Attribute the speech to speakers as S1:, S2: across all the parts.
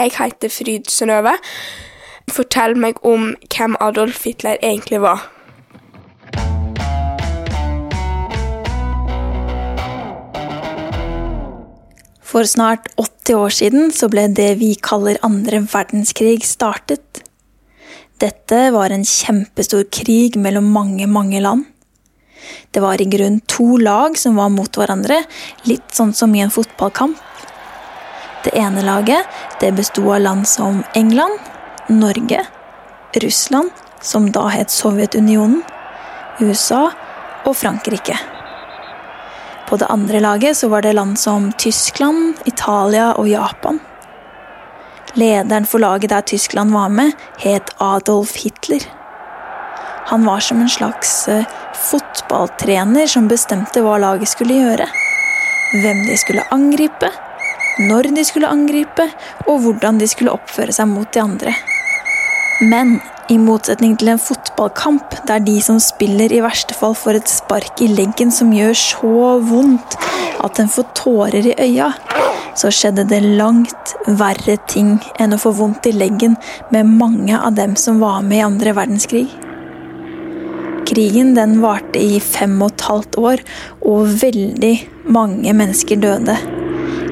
S1: Jeg heter Fryd Synnøve. Fortell meg om hvem Adolf Hitler egentlig var.
S2: For snart 80 år siden så ble det vi kaller andre verdenskrig startet. Dette var en kjempestor krig mellom mange, mange land. Det var i grunn to lag som var mot hverandre, litt sånn som i en fotballkamp. Det ene laget det besto av land som England, Norge, Russland, som da het Sovjetunionen, USA og Frankrike. På det andre laget så var det land som Tyskland, Italia og Japan. Lederen for laget der Tyskland var med, het Adolf Hitler. Han var som en slags eh, fotballtrener som bestemte hva laget skulle gjøre. Hvem de skulle angripe, når de skulle angripe, og hvordan de skulle oppføre seg mot de andre. Men i motsetning til en fotballkamp, der de som spiller i verste fall får et spark i leggen som gjør så vondt at en får tårer i øya, så skjedde det langt verre ting enn å få vondt i leggen med mange av dem som var med i andre verdenskrig. Krigen den varte i fem og et halvt år, og veldig mange mennesker døde.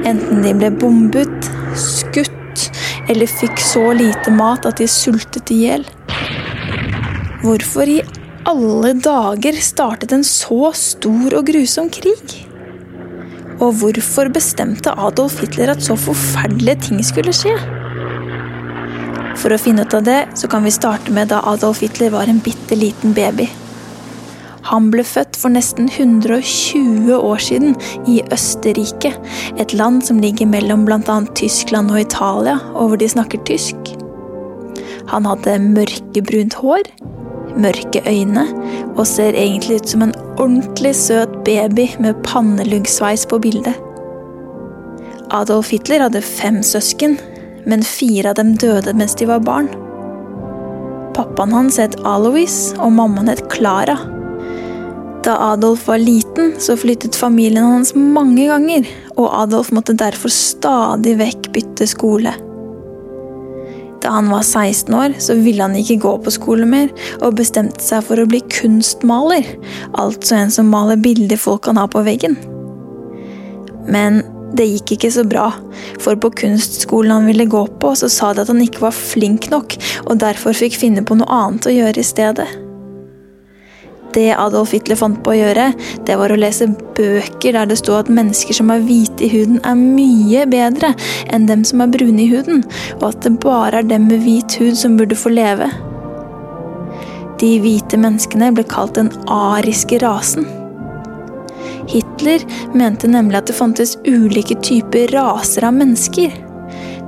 S2: Enten de ble bombet, skutt eller fikk så lite mat at de sultet i hjel. Hvorfor i alle dager startet en så stor og grusom krig? Og hvorfor bestemte Adolf Hitler at så forferdelige ting skulle skje? For å finne ut av det, så kan vi starte med da Adolf Hitler var en bitte liten baby. Han ble født for nesten 120 år siden i Østerrike, et land som ligger mellom bl.a. Tyskland og Italia, og hvor de snakker tysk. Han hadde mørkebrunt hår, mørke øyne og ser egentlig ut som en ordentlig søt baby med panneluggsveis på bildet. Adolf Hitler hadde fem søsken, men fire av dem døde mens de var barn. Pappaen hans het Alois, og mammaen het Klara. Da Adolf var liten, så flyttet familien hans mange ganger, og Adolf måtte derfor stadig vekk bytte skole. Da han var 16 år, så ville han ikke gå på skole mer, og bestemte seg for å bli kunstmaler, altså en som maler bilder folk kan ha på veggen. Men det gikk ikke så bra, for på kunstskolen han ville gå på, så sa de at han ikke var flink nok, og derfor fikk finne på noe annet å gjøre i stedet. Det Adolf Hitler fant på å gjøre, det var å lese bøker der det sto at mennesker som er hvite i huden, er mye bedre enn dem som er brune i huden, og at det bare er dem med hvit hud som burde få leve. De hvite menneskene ble kalt den ariske rasen. Hitler mente nemlig at det fantes ulike typer raser av mennesker.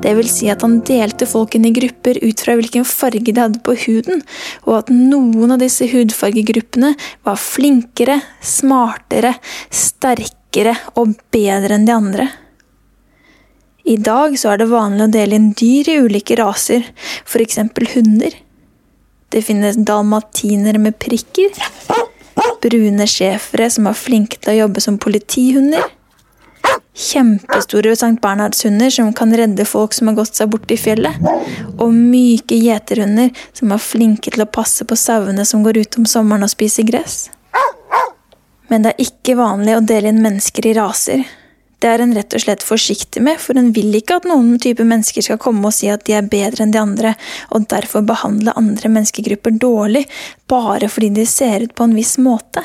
S2: Det vil si at han delte folk inn i grupper ut fra hvilken farge de hadde på huden, og at noen av disse hudfargegruppene var flinkere, smartere, sterkere og bedre enn de andre. I dag så er det vanlig å dele inn dyr i ulike raser, f.eks. hunder. Det finnes dalmatinere med prikker, brune schæfere som er flinke til å jobbe som politihunder, Kjempestore St. Bernhardshunder som kan redde folk som har gått seg bort i fjellet. Og myke gjeterhunder som er flinke til å passe på sauene som går ut om sommeren og spiser gress. Men det er ikke vanlig å dele inn mennesker i raser. Det er en rett og slett forsiktig med, for en vil ikke at noen type mennesker skal komme og si at de er bedre enn de andre, og derfor behandle andre menneskegrupper dårlig bare fordi de ser ut på en viss måte.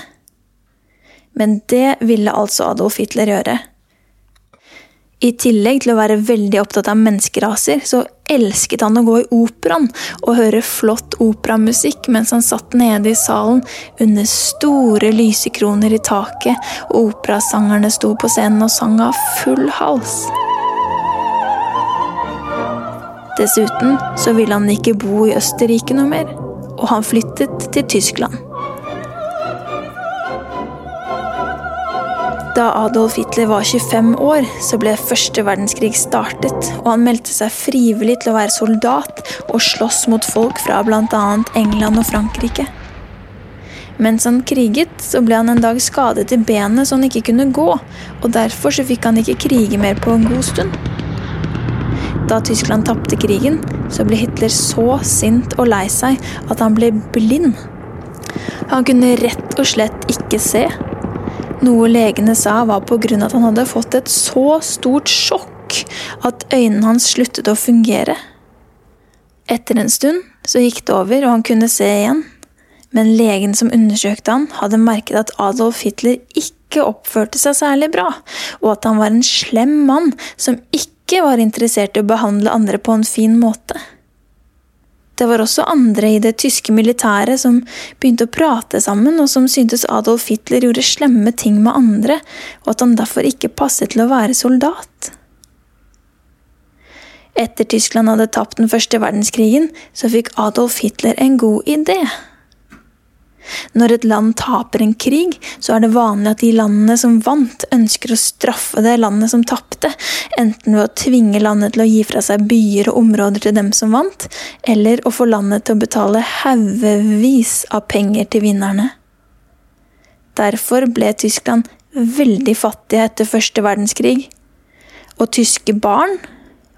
S2: Men det ville altså Adolf Hitler gjøre. I tillegg til å være veldig opptatt av menneskeraser, så elsket han å gå i operaen og høre flott operamusikk mens han satt nede i salen under store lysekroner i taket, og operasangerne sto på scenen og sang av full hals. Dessuten så ville han ikke bo i Østerrike noe mer, og han flyttet til Tyskland. Da Adolf Hitler var 25 år, så ble første verdenskrig startet, og han meldte seg frivillig til å være soldat og slåss mot folk fra bl.a. England og Frankrike. Mens han kriget, så ble han en dag skadet i benet så han ikke kunne gå, og derfor så fikk han ikke krige mer på en god stund. Da Tyskland tapte krigen, så ble Hitler så sint og lei seg at han ble blind. Han kunne rett og slett ikke se. Noe legene sa var grunn at han hadde fått et så stort sjokk at øynene hans sluttet å fungere. Etter en stund så gikk det over, og han kunne se igjen. Men legen som undersøkte han, hadde merket at Adolf Hitler ikke oppførte seg særlig bra, og at han var en slem mann som ikke var interessert i å behandle andre på en fin måte. Det var også andre i det tyske militæret som begynte å prate sammen, og som syntes Adolf Hitler gjorde slemme ting med andre, og at han derfor ikke passet til å være soldat. Etter Tyskland hadde tapt den første verdenskrigen, så fikk Adolf Hitler en god idé. Når et land taper en krig, så er det vanlig at de landene som vant, ønsker å straffe det landet som tapte, enten ved å tvinge landet til å gi fra seg byer og områder til dem som vant, eller å få landet til å betale haugevis av penger til vinnerne. Derfor ble Tyskland veldig fattige etter første verdenskrig, og tyske barn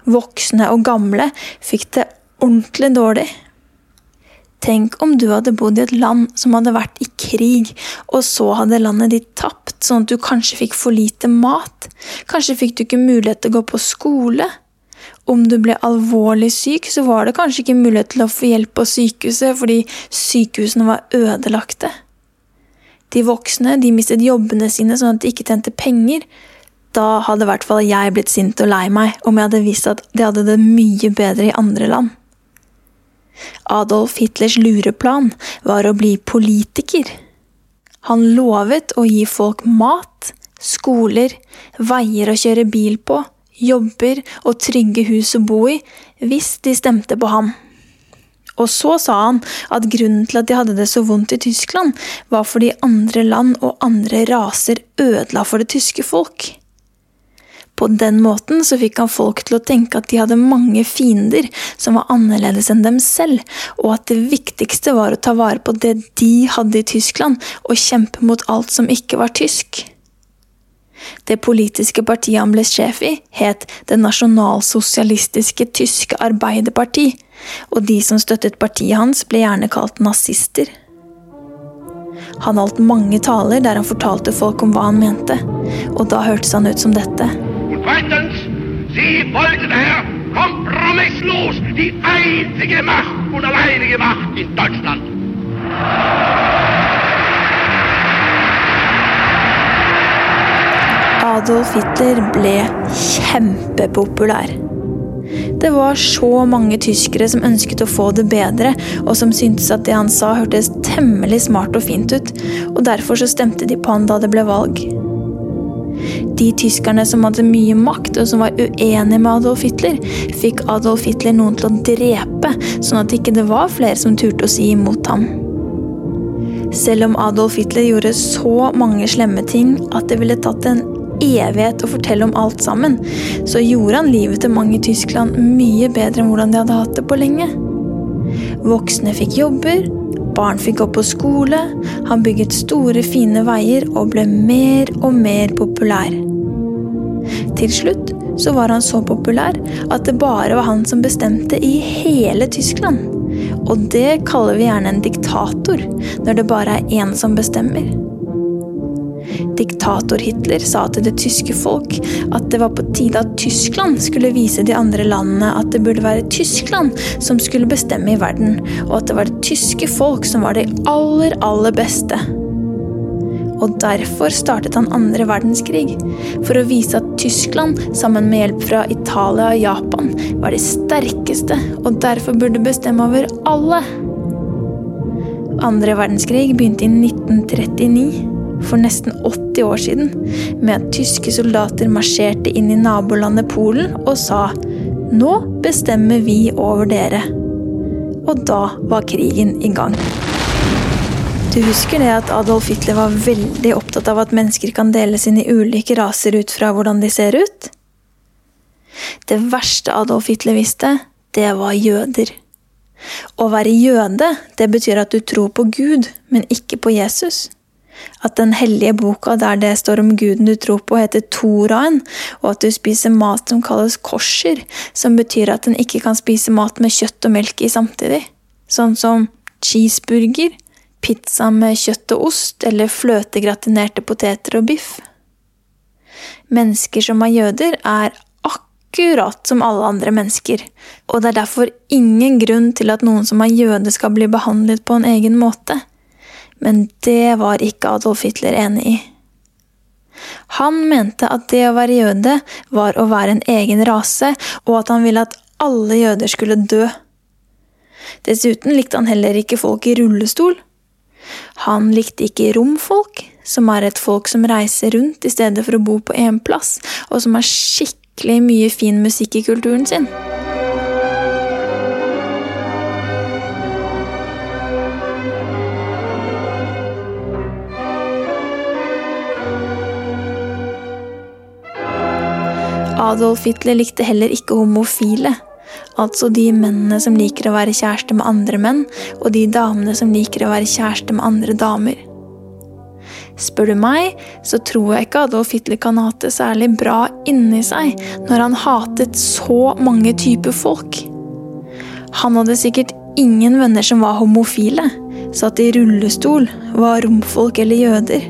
S2: voksne og gamle, fikk det ordentlig dårlig. Tenk om du hadde bodd i et land som hadde vært i krig, og så hadde landet ditt tapt, sånn at du kanskje fikk for lite mat. Kanskje fikk du ikke mulighet til å gå på skole. Om du ble alvorlig syk, så var det kanskje ikke mulighet til å få hjelp på sykehuset fordi sykehusene var ødelagte. De voksne de mistet jobbene sine sånn at de ikke tjente penger, da hadde i hvert fall jeg blitt sint og lei meg om jeg hadde visst at de hadde det mye bedre i andre land. Adolf Hitlers lureplan var å bli politiker. Han lovet å gi folk mat, skoler, veier å kjøre bil på, jobber og trygge hus å bo i hvis de stemte på ham. Og så sa han at grunnen til at de hadde det så vondt i Tyskland, var fordi andre land og andre raser ødela for det tyske folk. På den måten så fikk han folk til å tenke at de hadde mange fiender som var annerledes enn dem selv, og at det viktigste var å ta vare på det de hadde i Tyskland, og kjempe mot alt som ikke var tysk. Det politiske partiet han ble sjef i, het Det nasjonalsosialistiske tyske arbeiderparti, og de som støttet partiet hans, ble gjerne kalt nazister. Han holdt mange taler der han fortalte folk om hva han mente, og da hørtes han ut som dette.
S3: Zweitens, Sie wollten, Herr, kompromisslos die einzige Macht und alleinige Macht in Deutschland.
S2: Adolf Hitler ble kjempepopulær. Det var så mange tyskere som ønsket å få det bedre, og som syntes at det han sa hørtes temmelig smart og fint ut, og derfor så stemte de på han da det ble valg. De tyskerne som hadde mye makt, og som var uenige med Adolf Hitler, fikk Adolf Hitler noen til å drepe, sånn at ikke det var flere som turte å si imot ham. Selv om Adolf Hitler gjorde så mange slemme ting at det ville tatt en evighet å fortelle om alt sammen, så gjorde han livet til mange i Tyskland mye bedre enn hvordan de hadde hatt det på lenge. Voksne fikk jobber, Barn fikk gå på skole, han bygget store, fine veier og ble mer og mer populær. Til slutt så var han så populær at det bare var han som bestemte i hele Tyskland. Og det kaller vi gjerne en diktator, når det bare er én som bestemmer. Diktator Hitler sa til det tyske folk at det var på tide at Tyskland skulle vise de andre landene at det burde være Tyskland som skulle bestemme i verden, og at det var det tyske folk som var de aller, aller beste. Og derfor startet han andre verdenskrig, for å vise at Tyskland, sammen med hjelp fra Italia og Japan, var de sterkeste, og derfor burde bestemme over alle. Andre verdenskrig begynte i 1939 for nesten 80 år siden med at tyske soldater marsjerte inn i nabolandet Polen og sa nå bestemmer vi over dere. Og da var krigen i gang. Du husker det at Adolf Hitler var veldig opptatt av at mennesker kan deles inn i ulike raser ut fra hvordan de ser ut? Det verste Adolf Hitler visste, det var jøder. Å være jøde, det betyr at du tror på Gud, men ikke på Jesus. At den hellige boka der det står om guden du tror på, heter Toraen, og at du spiser mat som kalles korser, som betyr at en ikke kan spise mat med kjøtt og melk i samtidig. Sånn som cheeseburger, pizza med kjøtt og ost eller fløtegratinerte poteter og biff. Mennesker som er jøder, er akkurat som alle andre mennesker, og det er derfor ingen grunn til at noen som er jøde skal bli behandlet på en egen måte. Men det var ikke Adolf Hitler enig i. Han mente at det å være jøde var å være en egen rase, og at han ville at alle jøder skulle dø. Dessuten likte han heller ikke folk i rullestol. Han likte ikke romfolk, som er et folk som reiser rundt i stedet for å bo på én plass, og som har skikkelig mye fin musikk i kulturen sin. Adolf Hitler likte heller ikke homofile. Altså de mennene som liker å være kjæreste med andre menn, og de damene som liker å være kjæreste med andre damer. Spør du meg, så tror jeg ikke Adolf Hitler kan ha hatt det særlig bra inni seg når han hatet så mange typer folk. Han hadde sikkert ingen venner som var homofile, satt i rullestol, var romfolk eller jøder.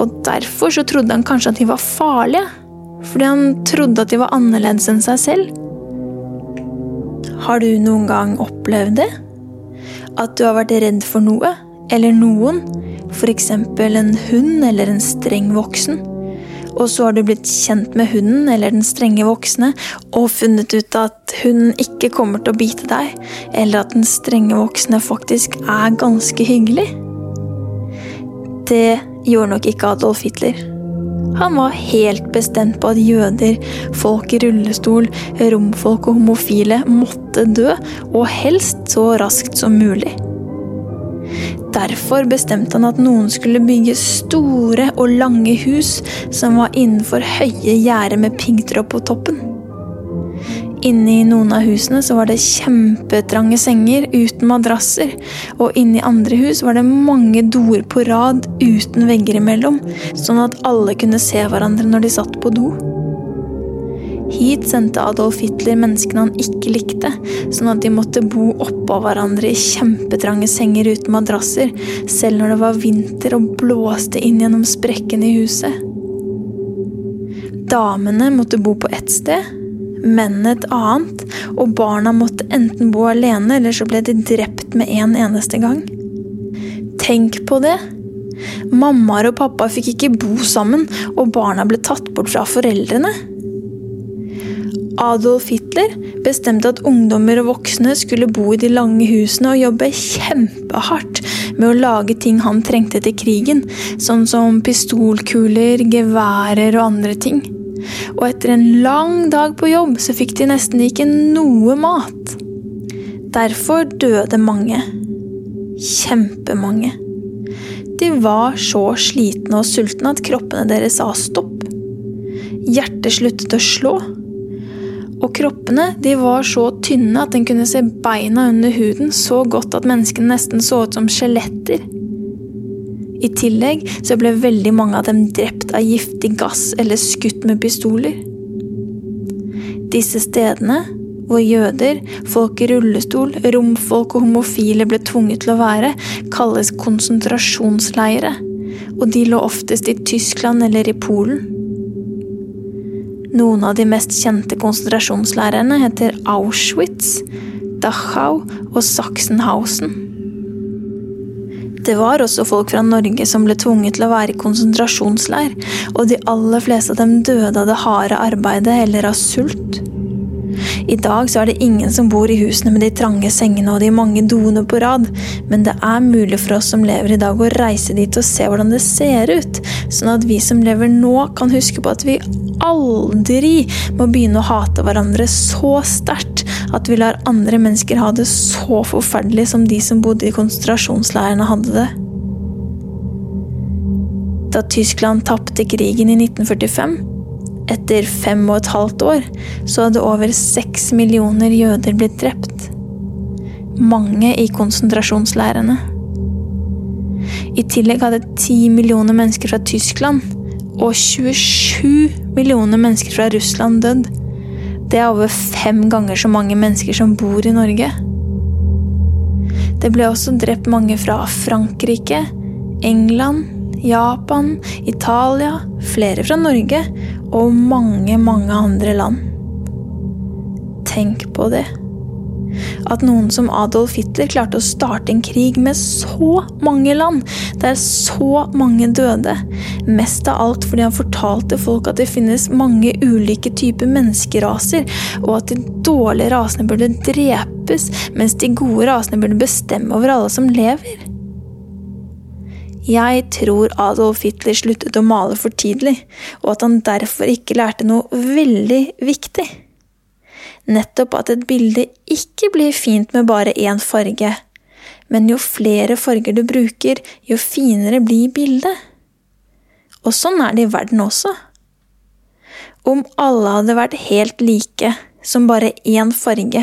S2: Og derfor så trodde han kanskje at de var farlige, fordi han trodde at de var annerledes enn seg selv. Har du noen gang opplevd det? At du har vært redd for noe, eller noen, f.eks. en hund eller en streng voksen. Og så har du blitt kjent med hunden eller den strenge voksne og funnet ut at hunden ikke kommer til å bite deg, eller at den strenge voksne faktisk er ganske hyggelig. Det gjorde nok ikke Adolf Hitler. Han var helt bestemt på at jøder, folk i rullestol, romfolk og homofile måtte dø, og helst så raskt som mulig. Derfor bestemte han at noen skulle bygge store og lange hus som var innenfor høye gjerder med piggtråd på toppen. Inne i noen av husene så var det kjempetrange senger uten madrasser, og inne i andre hus var det mange doer på rad uten vegger imellom, sånn at alle kunne se hverandre når de satt på do. Hit sendte Adolf Hitler menneskene han ikke likte, sånn at de måtte bo oppå hverandre i kjempetrange senger uten madrasser, selv når det var vinter og blåste inn gjennom sprekkene i huset. Damene måtte bo på ett sted, mennene et annet, og barna måtte enten bo alene, eller så ble de drept med en eneste gang. Tenk på det! Mammaer og pappa fikk ikke bo sammen, og barna ble tatt bort fra foreldrene. Adolf Hitler bestemte at ungdommer og voksne skulle bo i de lange husene og jobbe kjempehardt med å lage ting han trengte til krigen, sånn som pistolkuler, geværer og andre ting og etter en lang dag på jobb så fikk de nesten ikke noe mat. Derfor døde mange. Kjempemange. De var så slitne og sultne at kroppene deres sa stopp. Hjertet sluttet å slå. Og kroppene de var så tynne at en kunne se beina under huden så godt at menneskene nesten så ut som skjeletter. I tillegg så ble veldig mange av dem drept av giftig gass eller skutt med pistoler. Disse stedene, hvor jøder, folk i rullestol, romfolk og homofile ble tvunget til å være, kalles konsentrasjonsleire, og de lå oftest i Tyskland eller i Polen. Noen av de mest kjente konsentrasjonsleirene heter Auschwitz, Dachau og Sachsenhausen. Det var også folk fra Norge som ble tvunget til å være i konsentrasjonsleir, og de aller fleste av dem døde av det harde arbeidet eller av sult. I dag så er det ingen som bor i husene med de trange sengene og de mange doene på rad, men det er mulig for oss som lever i dag å reise dit og se hvordan det ser ut, sånn at vi som lever nå kan huske på at vi aldri må begynne å hate hverandre så sterkt at vi lar andre mennesker ha det så forferdelig som de som bodde i konsentrasjonsleirene hadde det. Da Tyskland tapte krigen i 1945, etter fem og et halvt år, så hadde over seks millioner jøder blitt drept. Mange i konsentrasjonsleirene. I tillegg hadde 10 millioner mennesker fra Tyskland og 27 millioner mennesker fra Russland dødd. Det er over fem ganger så mange mennesker som bor i Norge. Det ble også drept mange fra Frankrike, England, Japan, Italia, flere fra Norge og mange, mange andre land. Tenk på det. At noen som Adolf Hitler klarte å starte en krig med så mange land, der så mange døde. Mest av alt fordi han fortalte folk at det finnes mange ulike typer menneskeraser, og at de dårlige rasene burde drepes, mens de gode rasene burde bestemme over alle som lever. Jeg tror Adolf Hitler sluttet å male for tidlig, og at han derfor ikke lærte noe veldig viktig nettopp at et bilde ikke blir fint med bare én farge, men jo flere farger du bruker, jo finere blir bildet. Og sånn er det i verden også. Om alle hadde vært helt like, som bare én farge,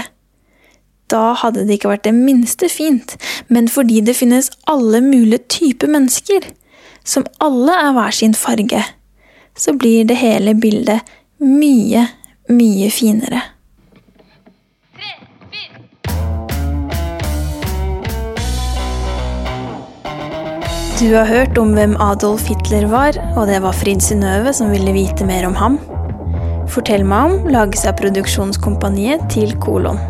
S2: da hadde det ikke vært det minste fint, men fordi det finnes alle mulige typer mennesker, som alle er hver sin farge, så blir det hele bildet mye, mye finere. Du har hørt om hvem Adolf Hitler var, og det var Frid Synnøve som ville vite mer om ham. Fortell meg om lages av produksjonskompaniet til Kolon.